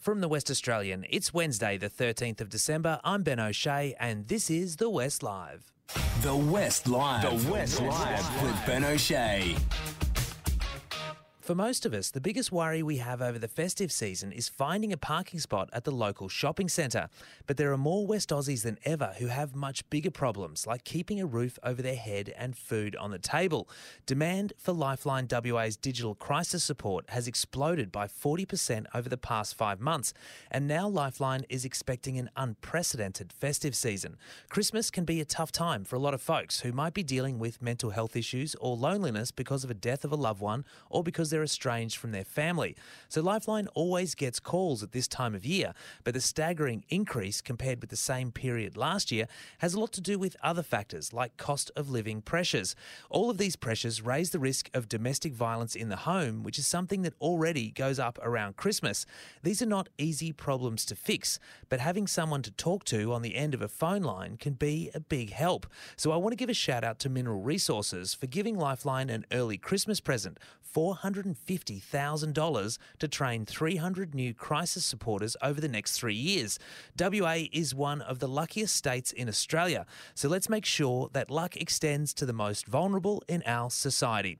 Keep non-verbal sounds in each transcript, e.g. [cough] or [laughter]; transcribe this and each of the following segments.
From the West Australian, it's Wednesday, the 13th of December. I'm Ben O'Shea, and this is The West Live. The West Live. The West Live with Ben O'Shea. For most of us, the biggest worry we have over the festive season is finding a parking spot at the local shopping centre. But there are more West Aussies than ever who have much bigger problems, like keeping a roof over their head and food on the table. Demand for Lifeline WA's digital crisis support has exploded by 40% over the past five months, and now Lifeline is expecting an unprecedented festive season. Christmas can be a tough time for a lot of folks who might be dealing with mental health issues or loneliness because of a death of a loved one or because they're estranged from their family. So Lifeline always gets calls at this time of year, but the staggering increase compared with the same period last year has a lot to do with other factors like cost of living pressures. All of these pressures raise the risk of domestic violence in the home, which is something that already goes up around Christmas. These are not easy problems to fix, but having someone to talk to on the end of a phone line can be a big help. So I want to give a shout out to Mineral Resources for giving Lifeline an early Christmas present, 400 $150,000 to train 300 new crisis supporters over the next three years. WA is one of the luckiest states in Australia, so let's make sure that luck extends to the most vulnerable in our society.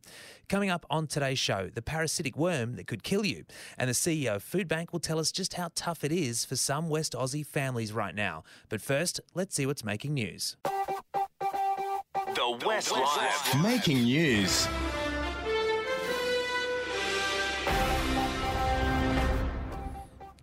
Coming up on today's show, the parasitic worm that could kill you, and the CEO of Foodbank will tell us just how tough it is for some West Aussie families right now. But first, let's see what's making news. The West Live. Making news.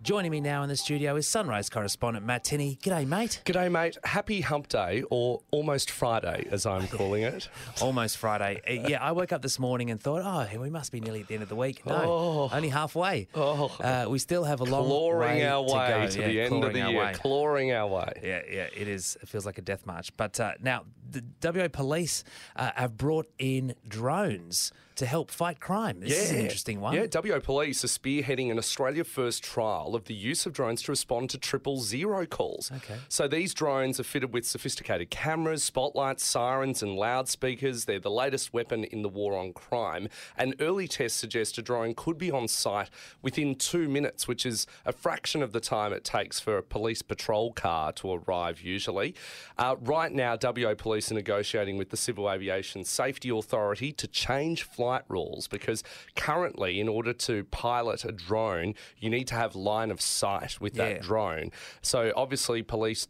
Joining me now in the studio is Sunrise correspondent Matt Tinney. G'day, mate. G'day, mate. Happy Hump Day, or almost Friday, as I'm [laughs] calling it. almost Friday. Uh, yeah, I woke up this morning and thought, oh, we must be nearly at the end of the week. No, oh. only halfway. Oh. Uh, we still have a long clawing way our way to, to yeah, the end of the year. Way. Clawing our way. Yeah, yeah, it is. It feels like a death march. But uh, now, the WA Police uh, have brought in drones to help fight crime. This yeah. is an interesting one. Yeah, WA Police are spearheading an Australia First trial of the use of drones to respond to triple zero calls. Okay. So these drones are fitted with sophisticated cameras, spotlights, sirens, and loudspeakers. They're the latest weapon in the war on crime. And early tests suggest a drone could be on site within two minutes, which is a fraction of the time it takes for a police patrol car to arrive, usually. Uh, right now, WA Police are negotiating with the Civil Aviation Safety Authority to change flight flight rules because currently, in order to pilot a drone, you need to have line of sight with that drone. So obviously, police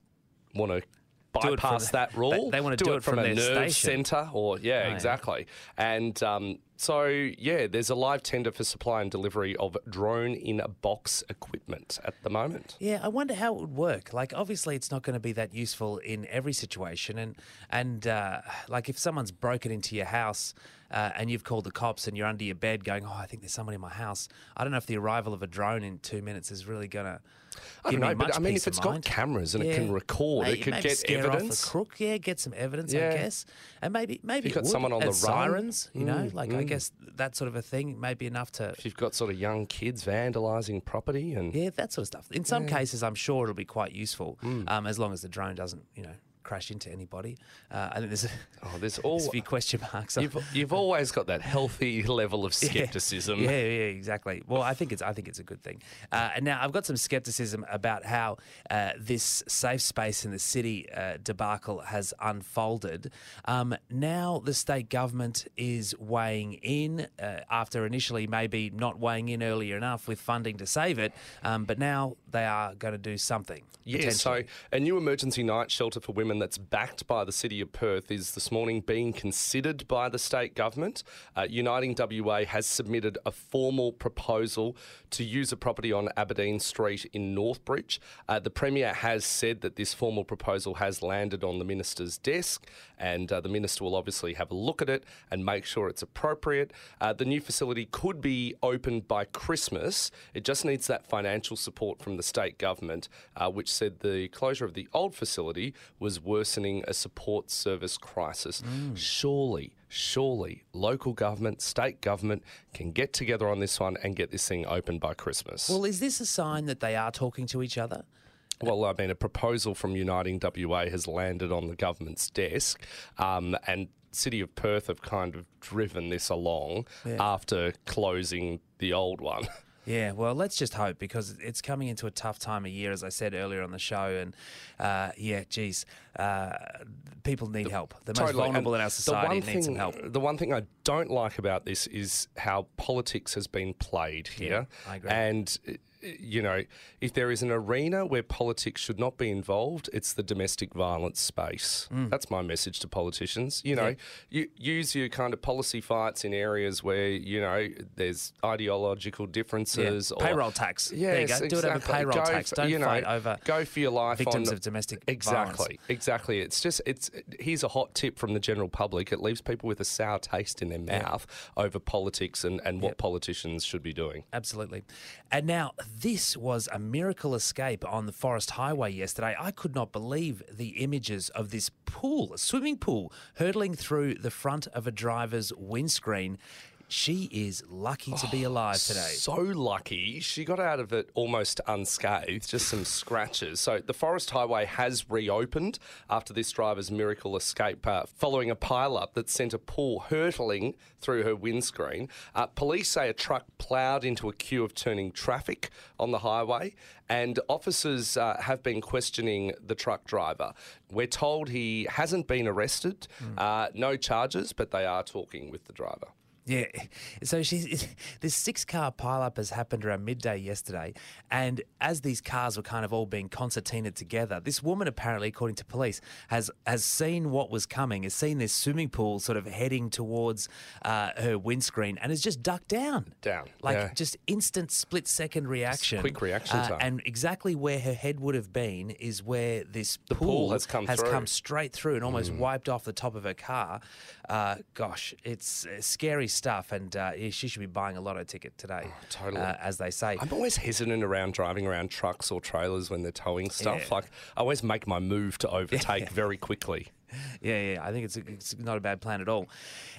want to bypass that rule. They, they, want to do, do it, it from, a nerve station. centre, or yeah, oh, exactly. And um, so, yeah, there's a live tender for supply and delivery of drone in a box equipment at the moment. Yeah, I wonder how it would work. Like, obviously, it's not going to be that useful in every situation. And, and uh, like, if someone's broken into your house uh, and you've called the cops and you're under your bed going, oh, I think there's someone in my house, I don't know if the arrival of a drone in two minutes is really going to. I don't know, but I mean, if it's got cameras and yeah. it can record, maybe, it could get evidence. Off a crook, yeah, get some evidence, yeah. I guess, and maybe maybe you've got someone on the sirens, run. you know, mm, like mm. I guess that sort of a thing may be enough to. If you've got sort of young kids vandalising property and yeah, that sort of stuff. In some yeah. cases, I'm sure it'll be quite useful, mm. um, as long as the drone doesn't, you know, crash into anybody. Uh, I think there's a, oh, there's, all, [laughs] there's a few question marks. You've, you've [laughs] always got that healthy level of [laughs] skepticism. Yeah, yeah, yeah exactly. Well, I think it's I think it's a good thing. Uh, and now I've got some skepticism about how uh, this safe space in the city uh, debacle has unfolded. Um, now the state government is weighing in uh, after initially maybe not weighing in earlier enough with funding to save it, um, but now they are going to do something. Yeah, so a new emergency night shelter for women that's backed by the City of Perth is this morning being considered by the state government. Uh, Uniting WA has submitted a formal proposal to use a property on Aberdeen Street in Northbridge. Uh, the Premier has said that this formal proposal has landed on the Minister's desk, and uh, the Minister will obviously have a look at it and make sure it's appropriate. Uh, the new facility could be opened by Christmas. It just needs that financial support from the state government, uh, which said the closure of the old facility was worsening a support service crisis. Mm. Surely, surely, local government, state government can get together on this one and get this thing open by Christmas. Well, is this a sign that they are talking to each other? Well, I mean, a proposal from Uniting WA has landed on the government's desk, um, and City of Perth have kind of driven this along yeah. after closing the old one. [laughs] Yeah, well, let's just hope because it's coming into a tough time of year, as I said earlier on the show. And uh, yeah, geez, uh, people need help. The most Totally. vulnerable And in our society the one need some thing, help. The one thing I don't like about this is how politics has been played here. I agree. And, you know, if there is an arena where politics should not be involved, it's the domestic violence space. Mm. That's my message to politicians. You know, you use your kind of policy fights in areas where, you know, there's ideological Yeah. differences. Or, Payroll tax. there you go. Yes, Do it over exactly. payroll Go tax. for- Don't you know, fight over go for your life victims on of domestic exactly violence. exactly Exactly. it's just it's here's a hot tip from the general public it leaves people with a sour taste in their mouth over politics and, and what politicians should be doing Absolutely. And now, this was a miracle escape on the Forest Highway yesterday. I could not believe the images of this pool, a swimming pool, hurtling through the front of a driver's windscreen. She is lucky to be alive today. So lucky. She got out of it almost unscathed, just some scratches. So the Forest Highway has reopened after this driver's miracle escape uh, following a pile-up that sent a pool hurtling through her windscreen. Uh, police say a truck ploughed into a queue of turning traffic on the highway, and officers uh, have been questioning the truck driver. We're told he hasn't been arrested, uh, no charges, but they are talking with the driver. Yeah. So she's [laughs] this six car pileup has happened around midday yesterday, and as these cars were kind of all being concertinaed together, this woman apparently, according to police, has has seen what was coming, has seen this swimming pool sort of heading towards uh, her windscreen, and has just ducked down. Down, Like yeah. just instant split second reaction. quick reaction Uh, and exactly where her head would have been is where this the pool has come has through. come straight through and almost wiped off the top of her car. Uh, gosh, it's uh, scary stuff, and uh, yeah, she should be buying a lotto ticket today. totally. uh, as they say. I'm always hesitant around driving around trucks or trailers when they're towing stuff. Yeah. Like, I always make my move to [laughs] overtake very quickly. [laughs] Yeah, yeah, I think it's, it's not a bad plan at all.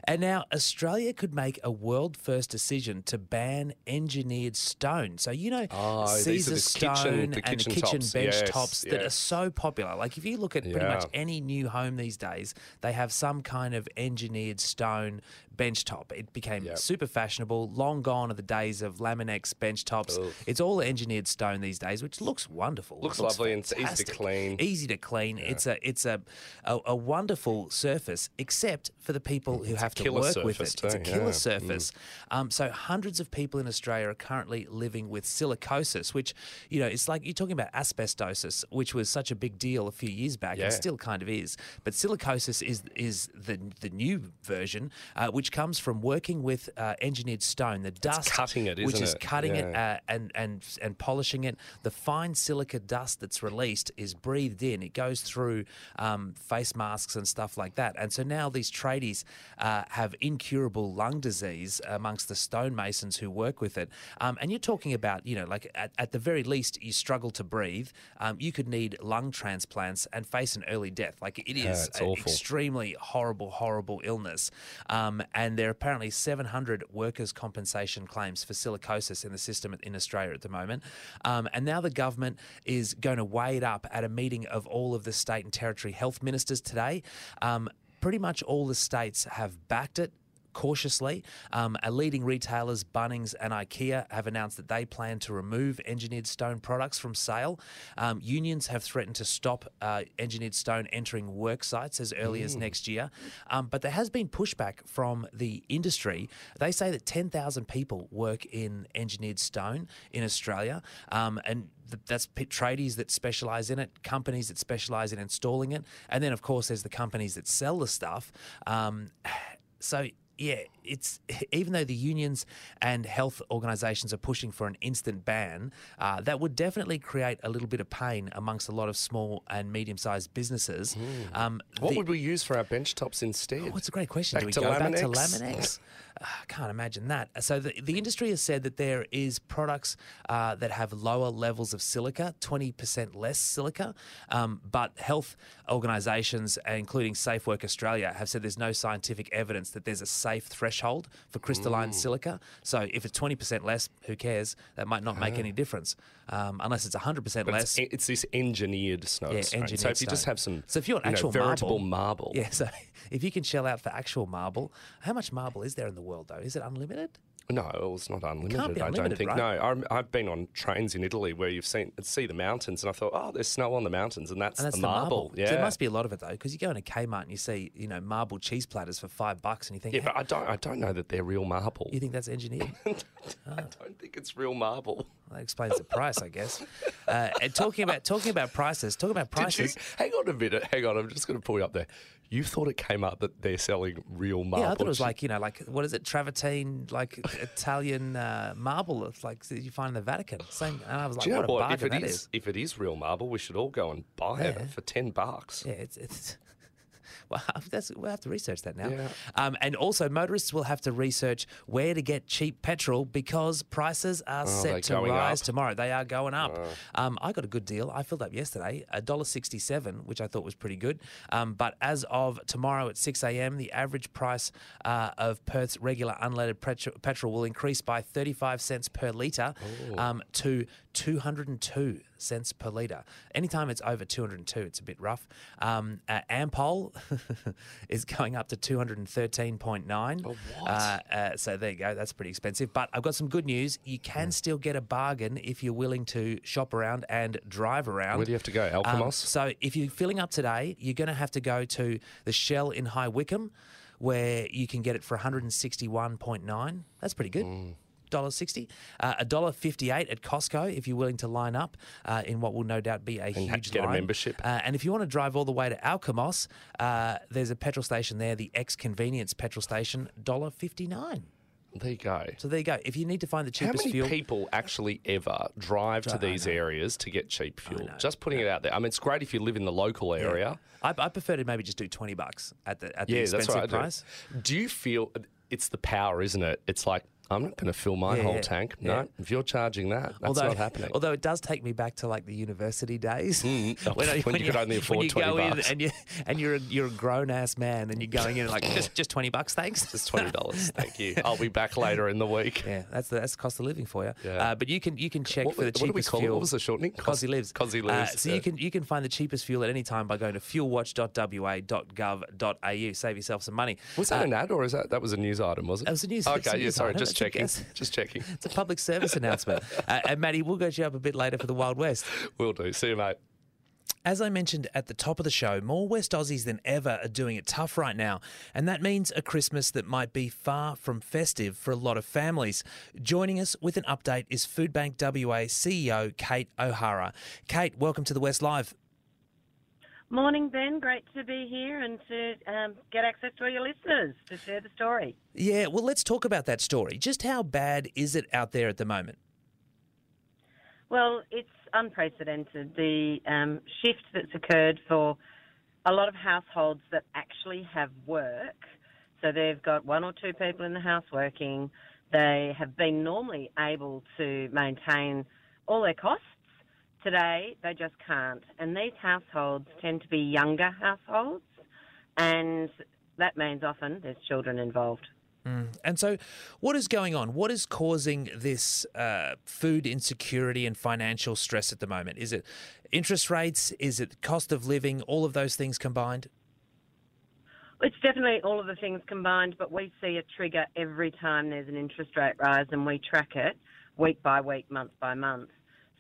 And now Australia could make a world first decision to ban engineered stone. So you know, Oh, Caesar the stone kitchen- the and kitchen the kitchen tops. bench Yes, tops that are so popular. Like if you look at pretty much any new home these days, they have some kind of engineered stone bench top. It became Yep. super fashionable. Long gone are the days of Laminex bench tops. It's all engineered stone these days, which looks wonderful. It Looks lovely and it's easy to clean. Easy to clean. It's a it's a, a a wonderful surface, except for the people who have to work with it. It's a killer yeah. surface. Um, so hundreds of people in Australia are currently living with silicosis, which you know it's like you're talking about asbestosis, which was such a big deal a few years back, Yeah. and still kind of is. But silicosis is is the the new version, uh, which comes from working with uh, engineered stone, the dust, cutting it, which is it? cutting it uh, and and and polishing it. The fine silica dust that's released is breathed in. It goes through um, face masks and stuff like that. And so now these tradies uh, have incurable lung disease amongst the stonemasons who work with it. Um, and you're talking about, you know, like at, at the very least, you struggle to breathe. Um, you could need lung transplants and face an early death. Like it is an extremely horrible, horrible illness. Um, and there are apparently 700 workers' compensation claims for silicosis in the system in Australia at the moment. Um, and now the government is going to weigh it up at a meeting of all of the state and territory health ministers today. Um, pretty much all the states have backed it cautiously. Um, our leading retailers, Bunnings and IKEA, have announced that they plan to remove engineered stone products from sale. Um, unions have threatened to stop uh, engineered stone entering work sites as early as next year. Um, but there has been pushback from the industry. They say that 10,000 people work in engineered stone in Australia. Um, and that's tradies that specialize in it, companies that specialize in installing it, and then of course there's the companies that sell the stuff. Um, [sighs] so yeah, it's [laughs] even though the unions and health organisations are pushing for an instant ban, uh, that would definitely create a little bit of pain amongst a lot of small and medium-sized businesses. Um, What the- would we use for our bench tops instead? Oh, it's a great question. Back Do we to go back to Laminex? Laminex? Uh, [laughs] I can't imagine that. So the, the industry has said that there is products uh, that have lower levels of silica, 20% less silica, um, but health organisations, including Safe Work Australia, have said there's no scientific evidence that there's a safe threshold for crystalline silica. So if it's 20% less, who cares? That might not make any difference, um, unless it's 100% But less. it's, it's this engineered snow. Yeah, stone. engineered so if you just have some, So if you want know, actual veritable marble- marble, [laughs] Yeah, so if you can shell out for actual marble, how much marble is there in the world though? Is it unlimited? No, it was not unlimited. be I don't think. right? No, I'm, I've been on trains in Italy where you've seen see the mountains, and I thought, oh, there's snow on the mountains, and that's, And that's the the marble. marble. Yeah, So there must be a lot of it though, because you go into Kmart and you see, you know, marble cheese platters for five bucks, and you think, yeah, "Hey, but I don't. I don't know that they're real marble. you think that's engineered? [laughs] I don't think it's real marble. That explains the price, I guess. Uh, and talking about talking about prices, talking about Did you, prices. hang on a minute. Hang on. I'm just going to pull you up there. You thought it came up that they're selling real marble? Yeah, I thought it was like you know, like what is it, travertine, like Italian uh, marble, it's like that you find in the Vatican. Same, and I was like, know what a what? If bargain it that is, is. if it is real marble, we should all go and buy Yeah. it for ten bucks. Yeah, it's it's. [laughs] Well, [laughs] that's, we'll have to research that now. Yeah. Um, and also, motorists will have to research where to get cheap petrol because prices are they're set to rise up. tomorrow. They are going up. Um, I got a good deal. I filled up yesterday, $1.67, which I thought was pretty good. Um, but as of tomorrow at 6 a.m., the average price uh, of Perth's regular unleaded petrol, petrol will increase by 35 cents per litre um, to 202 cents per litre. Anytime it's over 202, it's a bit rough. Um, uh, Ampol [laughs] is going up to 213.9. Oh, what? Uh, uh, so there you go. That's pretty expensive. But I've got some good news. You can mm. still get a bargain if you're willing to shop around and drive around. Where do you have to go? Alkimos? Um, so if you're filling up today, you're going to have to go to the Shell in High Wycombe where you can get it for 161.9. That's pretty good. Mm. $1.60. Uh, $1.58 at Costco if you're willing to line up uh, in what will no doubt be a and huge get line. a membership. Uh, and if you want to drive all the way to Alkimos, uh, there's a petrol station there, the X Convenience petrol station, $1.59. There you go. So there you go. If you need to find the cheapest fuel, how many fuel, people actually ever drive, drive to these areas to get cheap fuel? Just putting it out there. I mean, it's great if you live in the local area. Yeah. I, I, prefer to maybe just do twenty bucks at the at the yeah, expensive that's right, price. Do. do you feel it's the power, isn't it? It's like I'm not going to fill my Yeah, whole yeah, tank. yeah. No, if you're charging that, that's not happening. Although it does take me back to like the university days [laughs] Mm, [laughs] when you could only afford when you 20 go in bucks. and you and you're a, you're a grown ass man and you're going in like [coughs] just just twenty bucks, thanks. It's twenty dollars. [laughs] Thank you. I'll be back later in the week. Yeah, that's the that's the cost of living for you. Yeah. Uh, but you can you can check What, for the what do we cheapest call it? fuel. What was the shortening? Cosy lives. Cosy Uh, lives. so you can you can find the cheapest fuel at any time by going to fuelwatch.wa.gov.au. Save yourself some money. Was that Uh, an ad or is that that was a news item? Was it? That was a news- Okay, yeah. Sorry, just checking. Just checking. It's a public service announcement. [laughs] Uh, and Maddie, we'll get you up a bit later for the Wild West. Will do. See you, mate. As I mentioned at the top of the show, more West Aussies than ever are doing it tough right now, and that means a Christmas that might be far from festive for a lot of families. Joining us with an update is Foodbank WA CEO Kate O'Hara. Kate, welcome to the West Live. Morning, Ben. Great to be here and to um, get access to all your listeners to share the story. Yeah, well, let's talk about that story. Just how bad is it out there at the moment? Well, it's unprecedented. The um, shift that's occurred for a lot of households that actually have work. So they've got one or two people in the house working. They have been normally able to maintain all their costs. Today, they just can't. And these households tend to be younger households, and that means often there's children involved. And so, what is going on? What is causing this uh, food insecurity and financial stress at the moment? Is it interest rates? Is it cost of living? All of those things combined? It's definitely all of the things combined, but we see a trigger every time there's an interest rate rise and we track it week by week, month by month.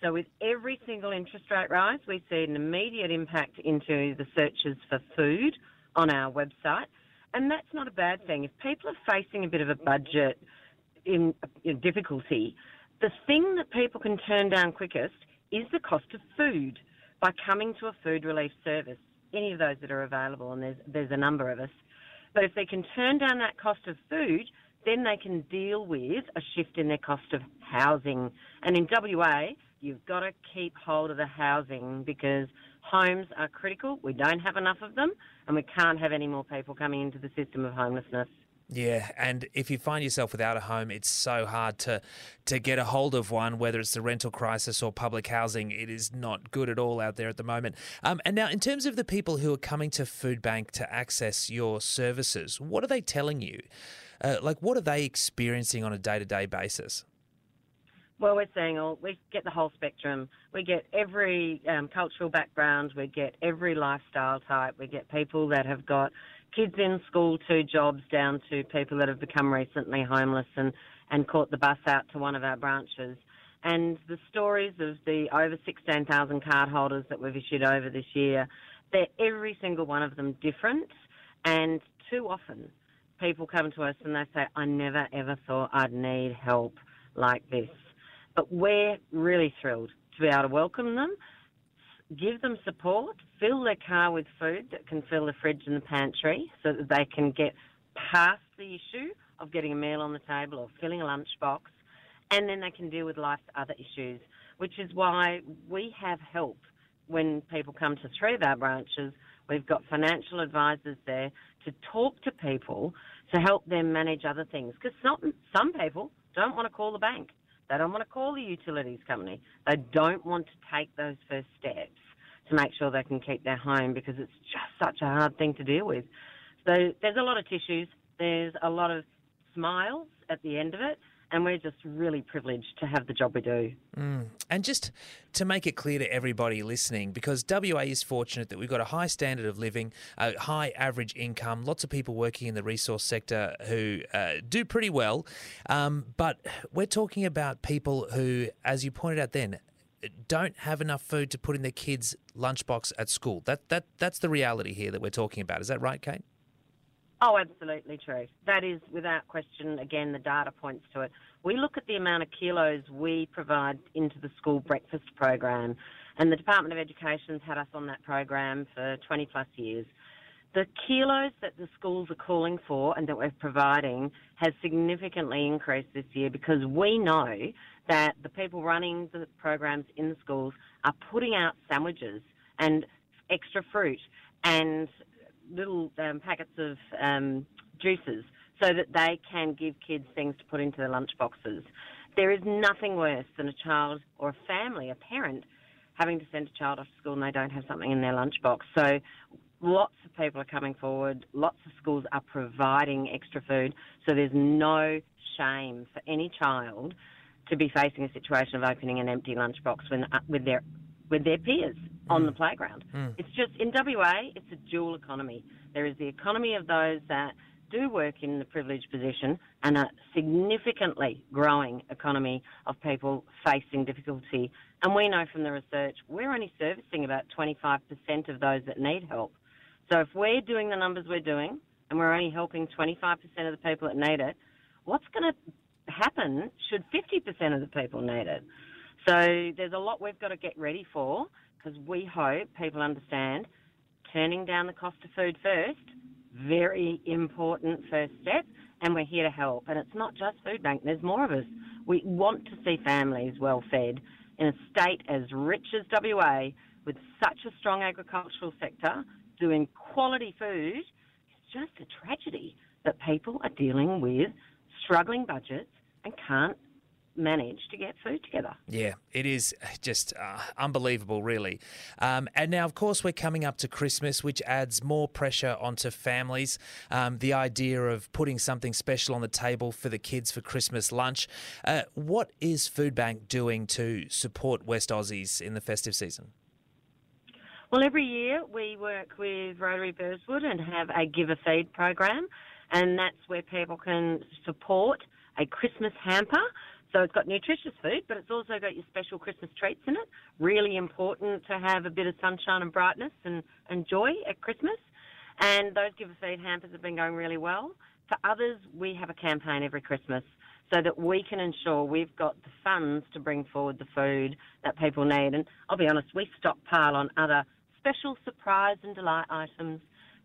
So with every single interest rate rise, we see an immediate impact into the searches for food on our website. And that's not a bad thing. If people are facing a bit of a budget in, in difficulty, the thing that people can turn down quickest is the cost of food by coming to a food relief service, any of those that are available, and there's, there's a number of us. But if they can turn down that cost of food, then they can deal with a shift in their cost of housing. And in WA, you've got to keep hold of the housing because homes are critical. We don't have enough of them, and we can't have any more people coming into the system of homelessness. Yeah, and if you find yourself without a home, it's so hard to to get a hold of one, whether it's the rental crisis or public housing. It is not good at all out there at the moment. Um, and now, in terms of the people who are coming to Foodbank to access your services, what are they telling you? Uh, like, what are they experiencing on a day to day basis? Well, we're seeing all, we get the whole spectrum. We get every um, cultural background, we get every lifestyle type, we get people that have got kids in school to jobs down to people that have become recently homeless and, and caught the bus out to one of our branches. And the stories of the over 16,000 card holders that we've issued over this year, they're every single one of them different. And too often, people come to us and they say, I never ever thought I'd need help like this. But we're really thrilled to be able to welcome them, give them support, fill their car with food that can fill the fridge and the pantry so that they can get past the issue of getting a meal on the table or filling a lunchbox, and then they can deal with life's other issues, which is why we have help when people come to three of our branches. We've got financial advisors there to talk to people to help them manage other things. Because some, some people don't want to call the bank. They don't want to call the utilities company. They don't want to take those first steps to make sure they can keep their home because it's just such a hard thing to deal with. So there's a lot of tissues. There's a lot of smiles at the end of it and we're just really privileged to have the job we do. Mm. And just to make it clear to everybody listening, because WA is fortunate that we've got a high standard of living, a high average income, lots of people working in the resource sector who uh, do pretty well. Um, but we're talking about people who, as you pointed out then, don't have enough food to put in their kids' lunchbox at school. That that that's the reality here that we're talking about. Is that right, Kate? Oh, absolutely true. That is, without question, again, the data points to it. We look at the amount of kilos we provide into the school breakfast program, and the Department of Education's had us on that program for 20 plus years. The kilos that the schools are calling for and that we're providing has significantly increased this year because we know that the people running the programs in the schools are putting out sandwiches and extra fruit and little um, packets of um, juices so that they can give kids things to put into their lunch boxes. There is nothing worse than a child or a family, a parent, having to send a child off to school and they don't have something in their lunchbox. So lots of people are coming forward, lots of schools are providing extra food, so there's no shame for any child to be facing a situation of opening an empty lunchbox when, uh, with their with their peers mm. on the playground. Mm. It's just in WA, it's a dual economy. There is the economy of those that do work in the privileged position and a significantly growing economy of people facing difficulty. And we know from the research we're only servicing about 25% of those that need help. So if we're doing the numbers we're doing and we're only helping 25% of the people that need it, what's going to happen should 50% of the people need it? So there's a lot we've got to get ready for because we hope people understand turning down the cost of food first, very important first step, and we're here to help. And it's not just Foodbank, there's more of us. We want to see families well fed in a state as rich as WA with such a strong agricultural sector doing quality food. It's just a tragedy that people are dealing with struggling budgets and can't manage to get food together. Yeah, it is just uh, unbelievable, really. Um, and now, of course, we're coming up to Christmas, which adds more pressure onto families. Um, the idea of putting something special on the table for the kids for Christmas lunch. Uh, what is Foodbank doing to support West Aussies in the festive season? Well, every year we work with Rotary Burswood and have a Give a Feed program, and that's where people can support a Christmas hamper so it's got nutritious food, but it's also got your special Christmas treats in it. Really important to have a bit of sunshine and brightness and, and joy at Christmas. And those Give a Feed hampers have been going really well. For others, we have a campaign every Christmas so that we can ensure we've got the funds to bring forward the food that people need. And I'll be honest, we stockpile on other special surprise and delight items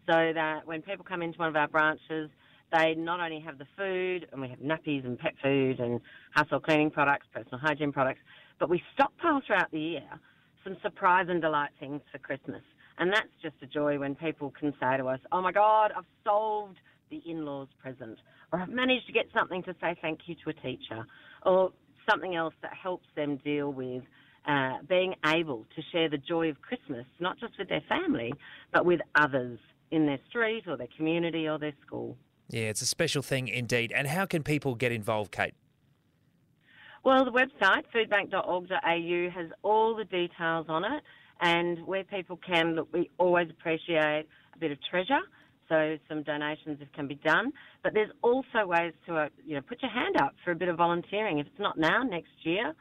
so that when people come into one of our branches, they not only have the food, and we have nappies and pet food and household cleaning products, personal hygiene products, but we stockpile throughout the year some surprise and delight things for Christmas. And that's just a joy when people can say to us, oh my God, I've solved the in law's present, or I've managed to get something to say thank you to a teacher, or something else that helps them deal with uh, being able to share the joy of Christmas, not just with their family, but with others in their street or their community or their school. Yeah, it's a special thing indeed. And how can people get involved, Kate? Well, the website, foodbank.org.au, has all the details on it. And where people can, look, we always appreciate a bit of treasure So some donations can be done, but there's also ways to uh, you know put your hand up for a bit of volunteering. If it's not now, next year.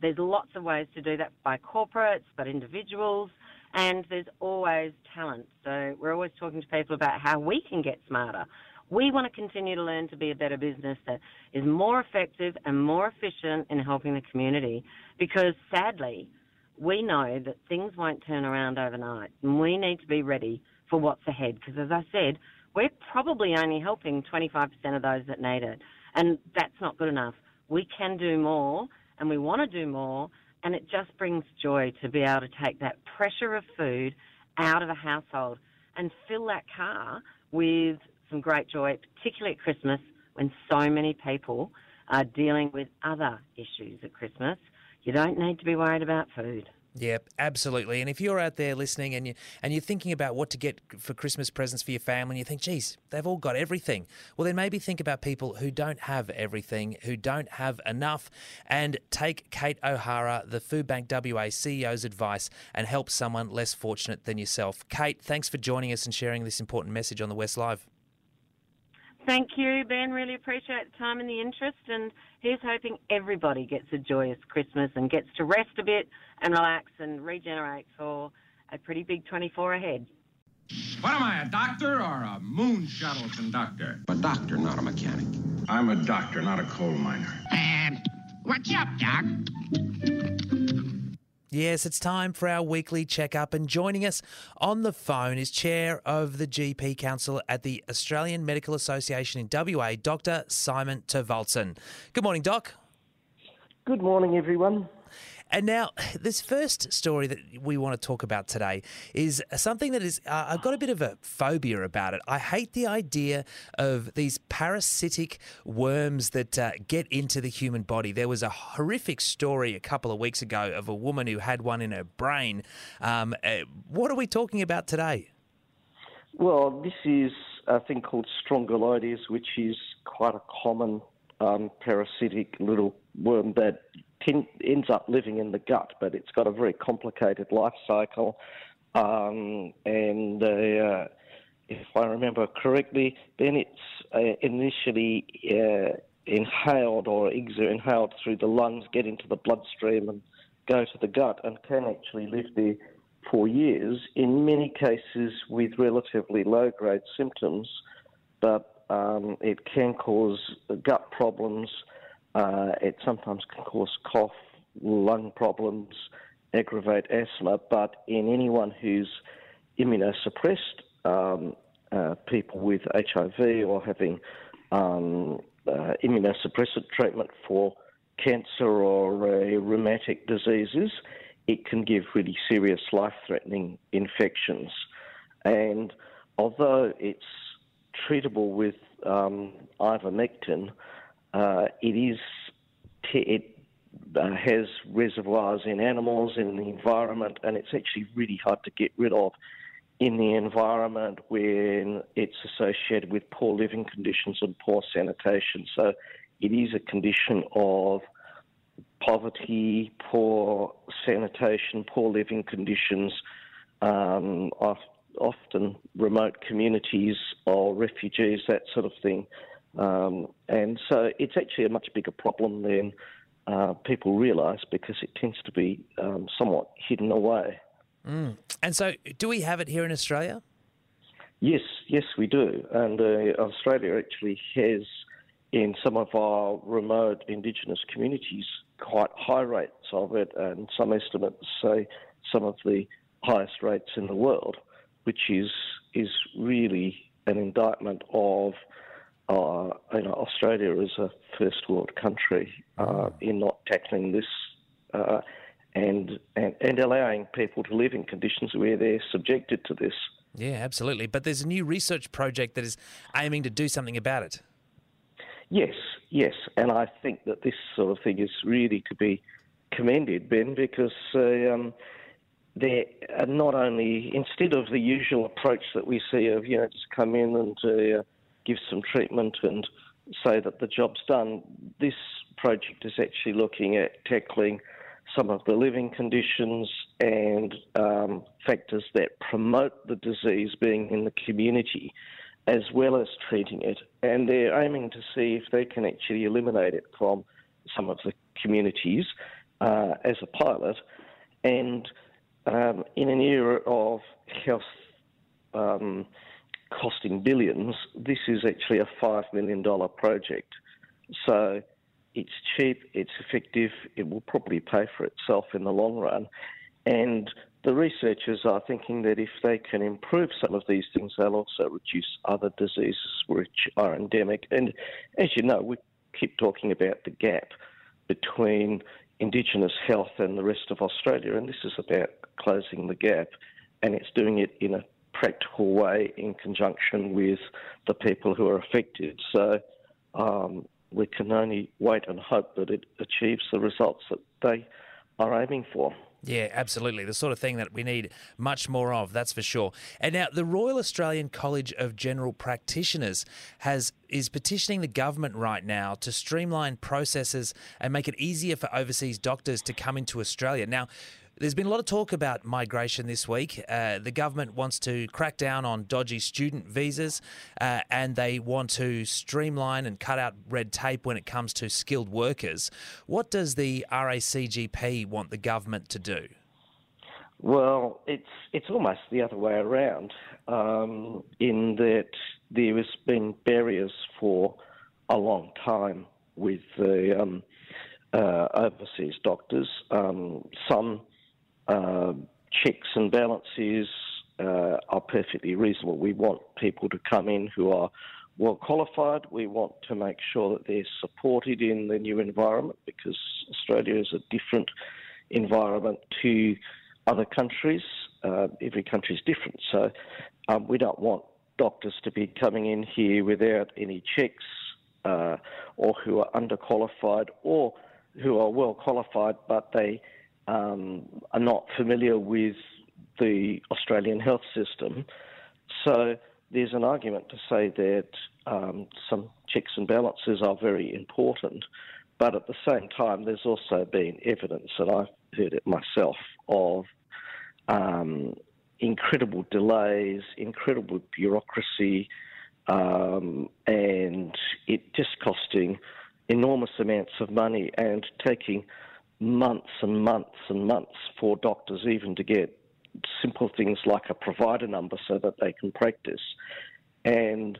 There's lots of ways to do that by corporates, but individuals, and there's always talent. So we're always talking to people about how we can get smarter. We want to continue to learn to be a better business that is more effective and more efficient in helping the community because sadly, we know that things won't turn around overnight and we need to be ready for what's ahead because as I said, we're probably only helping 25% of those that need it. And that's not good enough. We can do more and we want to do more. And it just brings joy to be able to take that pressure of food out of a household and fill that car with some great joy, particularly at Christmas when so many people are dealing with other issues at Christmas. You don't need to be worried about food. Yeah, absolutely. And if you're out there listening and you and you're thinking about what to get for Christmas presents for your family, and you think, geez, they've all got everything. Well, then maybe think about people who don't have everything, who don't have enough, and take Kate O'Hara, the Foodbank WA CEO's advice, and help someone less fortunate than yourself. Kate, thanks for joining us and sharing this important message on the West Live. Thank you, Ben. Really appreciate the time and the interest. And here's hoping everybody gets a joyous Christmas and gets to rest a bit and relax and regenerate for a pretty big 24 ahead. What am I, a doctor or a moon shuttle conductor? A doctor, not a mechanic. I'm a doctor, not a coal miner. Um, what's up, Doc? Yes, it's time for our weekly checkup, and joining us on the phone is Chair of the GP Council at the Australian Medical Association in WA, Dr. Simon Torvaldsen. Good morning, Doc. Good morning, everyone. And now, [sighs] this first story that we want to talk about today is something that is, uh, I've got a bit of a phobia about it. I hate the idea of these parasitic worms that uh, get into the human body. There was a horrific story a couple of weeks ago of a woman who had one in her brain. Um, uh, what are we talking about today? Well, this is a thing called strongyloides, which is quite a common um, parasitic little worm that ten, ends up living in the gut, but it's got a very complicated life cycle. Um, and uh, if I remember correctly, then it's uh, initially uh, inhaled or exer- inhaled through the lungs, get into the bloodstream, and go to the gut, and can actually live there for years. In many cases, with relatively low-grade symptoms, but um, it can cause gut problems uh, it sometimes can cause cough, lung problems, aggravate asthma, but in anyone who's immunosuppressed, um, uh, people with HIV or having um, uh, immunosuppressant treatment for cancer or uh, rheumatic diseases, it can give really serious life threatening infections. And although it's treatable with um, ivermectin, uh, it is it uh, has reservoirs in animals in the environment, and it's actually really hard to get rid of in the environment when it's associated with poor living conditions and poor sanitation. So it is a condition of poverty, poor sanitation, poor living conditions, um, often remote communities or refugees, that sort of thing. Um, and so it's actually a much bigger problem than uh, people realise because it tends to be um, somewhat hidden away. Mm. And so, do we have it here in Australia? Yes, yes, we do. And uh, Australia actually has, in some of our remote Indigenous communities, quite high rates of it, and some estimates say some of the highest rates in the world, which is is really an indictment of uh, you know, Australia is a first world country uh, in not tackling this uh, and, and and allowing people to live in conditions where they're subjected to this. Yeah, absolutely. But there's a new research project that is aiming to do something about it. Yes, yes, and I think that this sort of thing is really to be commended, Ben, because uh, um, they are not only instead of the usual approach that we see of you know just come in and uh, give some treatment and say that the job's done. This project is actually looking at tackling some of the living conditions and um, factors that promote the disease being in the community. as well as treating it, and they're aiming to see if they can actually eliminate it from some of the communities uh, as a pilot. And um, in an era of health um, costing billions, this is actually a $5 million project. So it's cheap, it's effective, it will probably pay for itself in the long run. And the researchers are thinking that if they can improve some of these things, they'll also reduce other diseases which are endemic. And as you know, we keep talking about the gap between Indigenous health and the rest of Australia, and this is about closing the gap, and it's doing it in a practical way in conjunction with the people who are affected. So um, we can only wait and hope that it achieves the results that they are aiming for. Yeah, absolutely. The sort of thing that we need much more of, that's for sure. And now the Royal Australian College of General Practitioners has is petitioning the government right now to streamline processes and make it easier for overseas doctors to come into Australia. Now, there's been a lot of talk about migration this week. Uh, the government wants to crack down on dodgy student visas uh, and they want to streamline and cut out red tape when it comes to skilled workers. What does the RACGP want the government to do? Well, it's it's almost the other way around, um, in that there has been barriers for a long time with the um, uh, overseas doctors. Um, some uh, checks and balances uh, are perfectly reasonable. We want people to come in who are well qualified. We want to make sure that they're supported in the new environment because Australia is a different environment to other countries. Uh, every country is different. So um, we don't want doctors to be coming in here without any checks uh, or who are underqualified or who are well qualified but they um, are not familiar with the Australian health system. So there's an argument to say that um, some checks and balances are very important, but at the same time, there's also been evidence, and I've heard it myself, of um, incredible delays, incredible bureaucracy, um, and it just costing enormous amounts of money and taking months and months and months for doctors even to get simple things like a provider number so that they can practice. And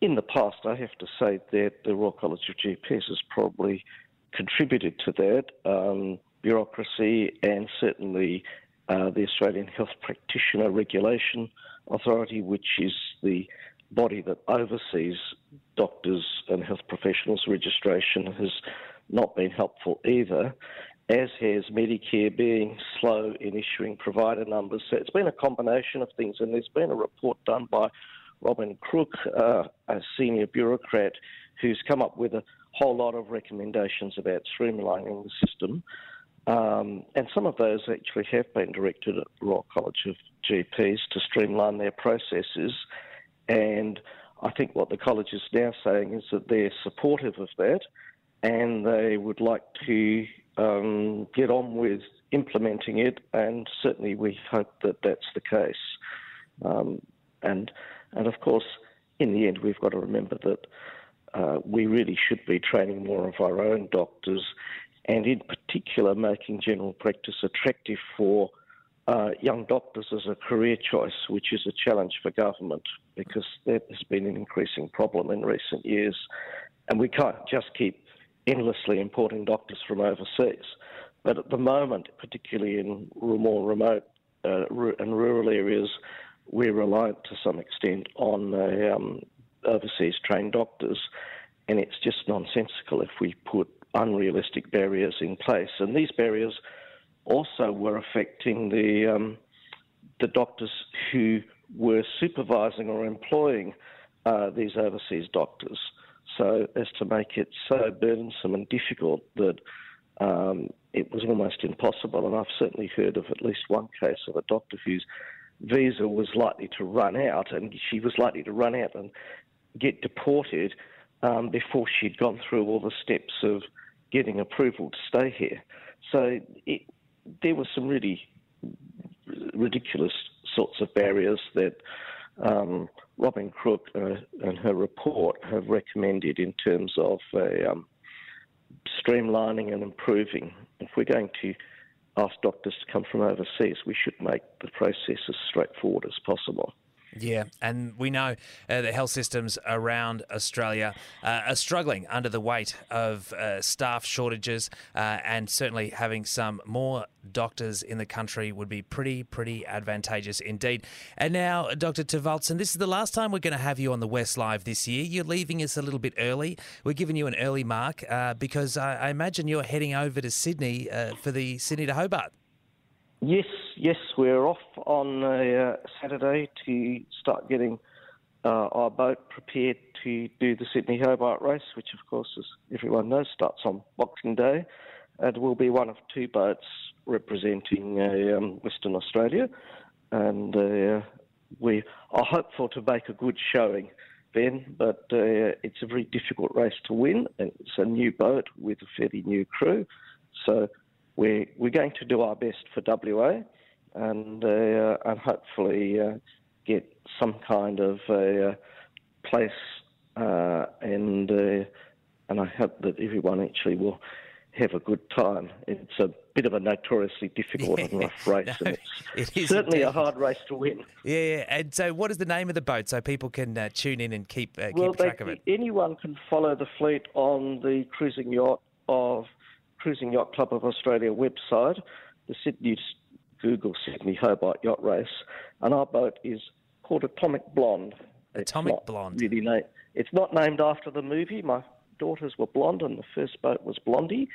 in the past, I have to say that the Royal College of GPs has probably contributed to that um, bureaucracy and certainly uh, the Australian Health Practitioner Regulation Authority, which is the body that oversees doctors and health professionals registration, has not been helpful either as has Medicare being slow in issuing provider numbers. So it's been a combination of things, and there's been a report done by Robyn Kruk, uh, a senior bureaucrat, who's come up with a whole lot of recommendations about streamlining the system. Um, and some of those actually have been directed at Royal College of GPs to streamline their processes. And I think what the college is now saying is that they're supportive of that and they would like to um, get on with implementing it, and certainly we hope that that's the case. Um, and and of course, in the end, we've got to remember that uh, we really should be training more of our own doctors, and in particular, making general practice attractive for uh, young doctors as a career choice, which is a challenge for government because that has been an increasing problem in recent years. And we can't just keep endlessly importing doctors from overseas. But at the moment, particularly in more remote uh, and rural areas, we're reliant to some extent on uh, um, overseas trained doctors, and it's just nonsensical if we put unrealistic barriers in place. And these barriers also were affecting the um, the doctors who were supervising or employing uh, these overseas doctors so as to make it so burdensome and difficult that um, it was almost impossible. And I've certainly heard of at least one case of a doctor whose visa was likely to run out, and she was likely to run out and get deported um, before she'd gone through all the steps of getting approval to stay here. So it, there were some really ridiculous sorts of barriers that um, Robyn Kruk uh, and her report have recommended in terms of uh, um, streamlining and improving. If we're going to ask doctors to come from overseas, we should make the process as straightforward as possible. Yeah, and we know uh, the health systems around Australia uh, are struggling under the weight of uh, staff shortages, uh, and certainly having some more doctors in the country would be pretty, pretty advantageous indeed. And now, Dr. Torvaldsen, this is the last time we're going to have you on the West Live this year. You're leaving us a little bit early. We're giving you an early mark uh, because I, I, imagine you're heading over to Sydney uh, for the Sydney to Hobart. Yes, yes, we're off on a, uh, Saturday to start getting uh, our boat prepared to do the Sydney Hobart race, which, of course, as everyone knows, starts on Boxing Day, and will be one of two boats representing uh, um, Western Australia, and uh, we are hopeful to make a good showing. Ben, but uh, it's a very difficult race to win, it's a new boat with a fairly new crew, so we're, we're going to do our best for WA and, uh, and hopefully uh, get some kind of uh, place uh, and, uh, and I hope that everyone actually will have a good time. It's a bit of a notoriously difficult yeah, and rough race, [laughs] no, and it's certainly a hard race to win. Yeah, yeah, and so what is the name of the boat so people can uh, tune in and keep, uh, keep well, track they, of it? Anyone can follow the fleet on the cruising yacht of Cruising Yacht Club of Australia website, the Sydney Google Sydney Hobart Yacht Race, and our boat is called Atomic Blonde. Atomic Blonde. Really, na- it's not named after the movie. My daughters were blonde, and the first boat was Blondie,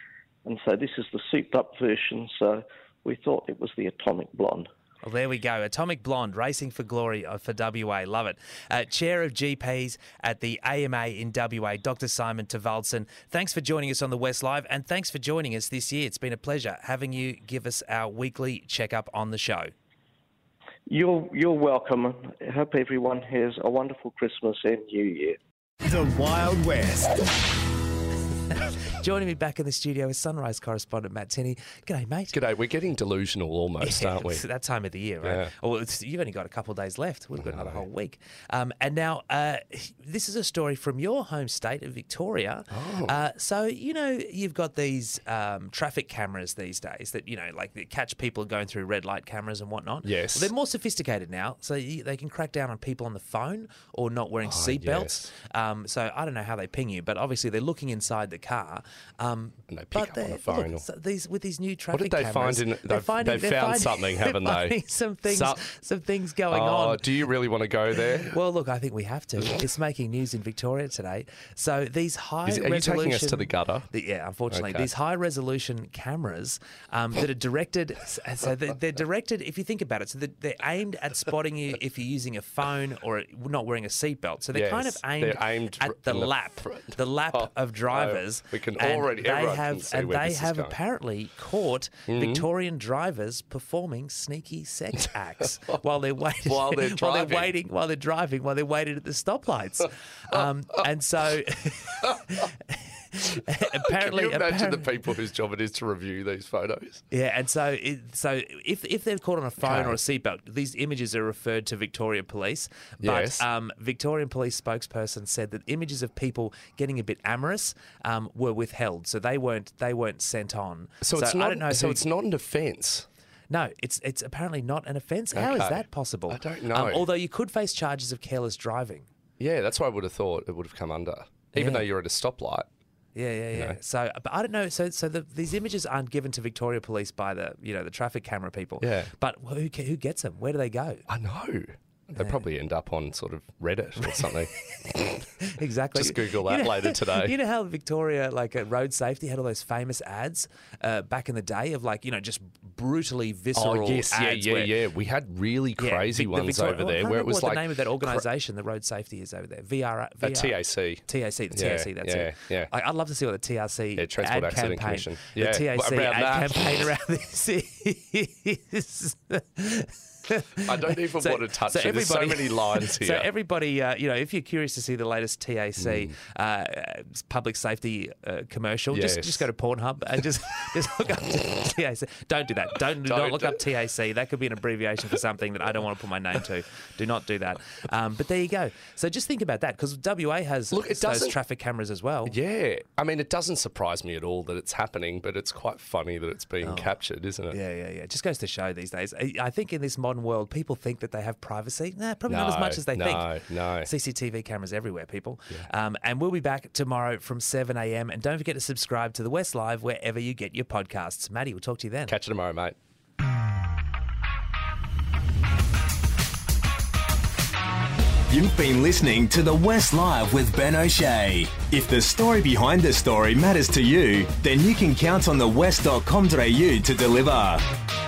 and so this is the souped-up version. So we thought it was the Atomic Blonde. Well, there we go. Atomic Blonde, Racing for Glory uh, for WA. Love it. Uh, Chair of GPs at the AMA in WA, Dr. Simon Torvaldsen. Thanks for joining us on the West Live and thanks for joining us this year. It's been a pleasure having you give us our weekly checkup on the show. You're, you're welcome. I hope everyone has a wonderful Christmas and New Year. The Wild West. [laughs] Joining me back in the studio is Sunrise correspondent Matt Tinney. G'day, mate. G'day. We're getting delusional almost, yeah, aren't we? It's that time of the year, right? Yeah. Well, you've only got a couple of days left. We've got another whole week. Um, and now, uh, this is a story from your home state of Victoria. Oh. Uh, so, you know, you've got these um, traffic cameras these days that, you know, like they catch people going through red light cameras and whatnot. Yes. Well, they're more sophisticated now. So you, they can crack down on people on the phone or not wearing oh, seatbelts. Yes. Um, so I don't know how they ping you, but obviously they're looking inside the car. Um, and they pick up on the phone. Look, so these with these new traffic What did they cameras, find in? They've, finding, they've found finding, something, [laughs] haven't they? Some things, some, some things going oh, on. Do you really want to go there? well, look, I think we have to. It's making news in Victoria today. So these high Is, are resolution, you taking us to the gutter? The, yeah, unfortunately, okay. these high resolution cameras um, that are directed. so they're, they're, directed. If you think about it, so they're, they're, aimed at spotting you if you're using a phone or not wearing a seatbelt. So they're yes, kind of aimed, aimed at the lap, the, the lap oh, of drivers. Oh, we can already. They have, and they have apparently caught mm-hmm. Victorian drivers performing sneaky sex [laughs] acts while they're waiting, [laughs] while they're while they're waiting, while they're driving, while they're waiting at the stoplights, [laughs] um, and so. Apparently, [laughs] Can you imagine apparently, the people whose job it is to review these photos? Yeah, and so it, so if if they're caught on a phone okay. or a seatbelt, these images are referred to Victoria Police. But yes. um, Victorian Police spokesperson said that images of people getting a bit amorous um, were withheld, so they weren't they weren't sent on. So, so it's not. so it's not an offence. No, it's it's apparently not an offence. How okay. is that possible? I don't know. Um, although you could face charges of careless driving. Yeah, that's what I would have thought it would have come under, even yeah. though you're at a stoplight. Yeah, yeah, yeah. know? So, but I don't know. So, so the, these images aren't given to Victoria Police by the, you know, the traffic camera people. Yeah. But who who gets them? Where do they go? I know. They probably end up on sort of Reddit or something. [laughs] exactly. Just Google that you know, later today. [laughs] You know how Victoria, like at road safety, had all those famous ads uh, back in the day of like, you know, just brutally visceral oh, yes. Yeah, yeah, yeah. We had really crazy yeah, ones Victoria, over there where it was like. the name of that organisation, the road safety is over there. VR. VR uh, TAC. TAC, the yeah, TAC, that's yeah, it. Yeah. Like, I'd love to see what the TRC yeah, Transport ad Accident campaign, Commission. The TAC [laughs] ad that. campaign around this is. [laughs] I don't [laughs] even So- want to touch so it. There's so many [laughs] lines here. So everybody, uh, you know, if you're curious to see the latest TAC uh, public safety uh, commercial, just Yes. just go to Pornhub and just just look up TAC. Don't do that. Don't do not Don't look do- up TAC. That could be an abbreviation for something that I don't want to put my name to. Do not do that. Um, but there you go. So just think about that because WA has Look, it those traffic cameras as well. yeah, I mean, it doesn't surprise me at all that it's happening, but it's quite funny that it's being captured, isn't it? Oh. Yeah, yeah, yeah. It just goes to show these days. I think in this modern world, people think that they have privacy. Nah, probably not as much as they think. no, no. CCTV cameras everywhere, people. Um, and we'll be back tomorrow from 7 a.m. And don't forget to subscribe to the West Live wherever you get your podcasts. Maddie, we'll talk to you then. Catch you tomorrow, mate. You've been listening to The West Live with Ben O'Shea. If the story behind the story matters to you, then you can count on the west.com.au to deliver.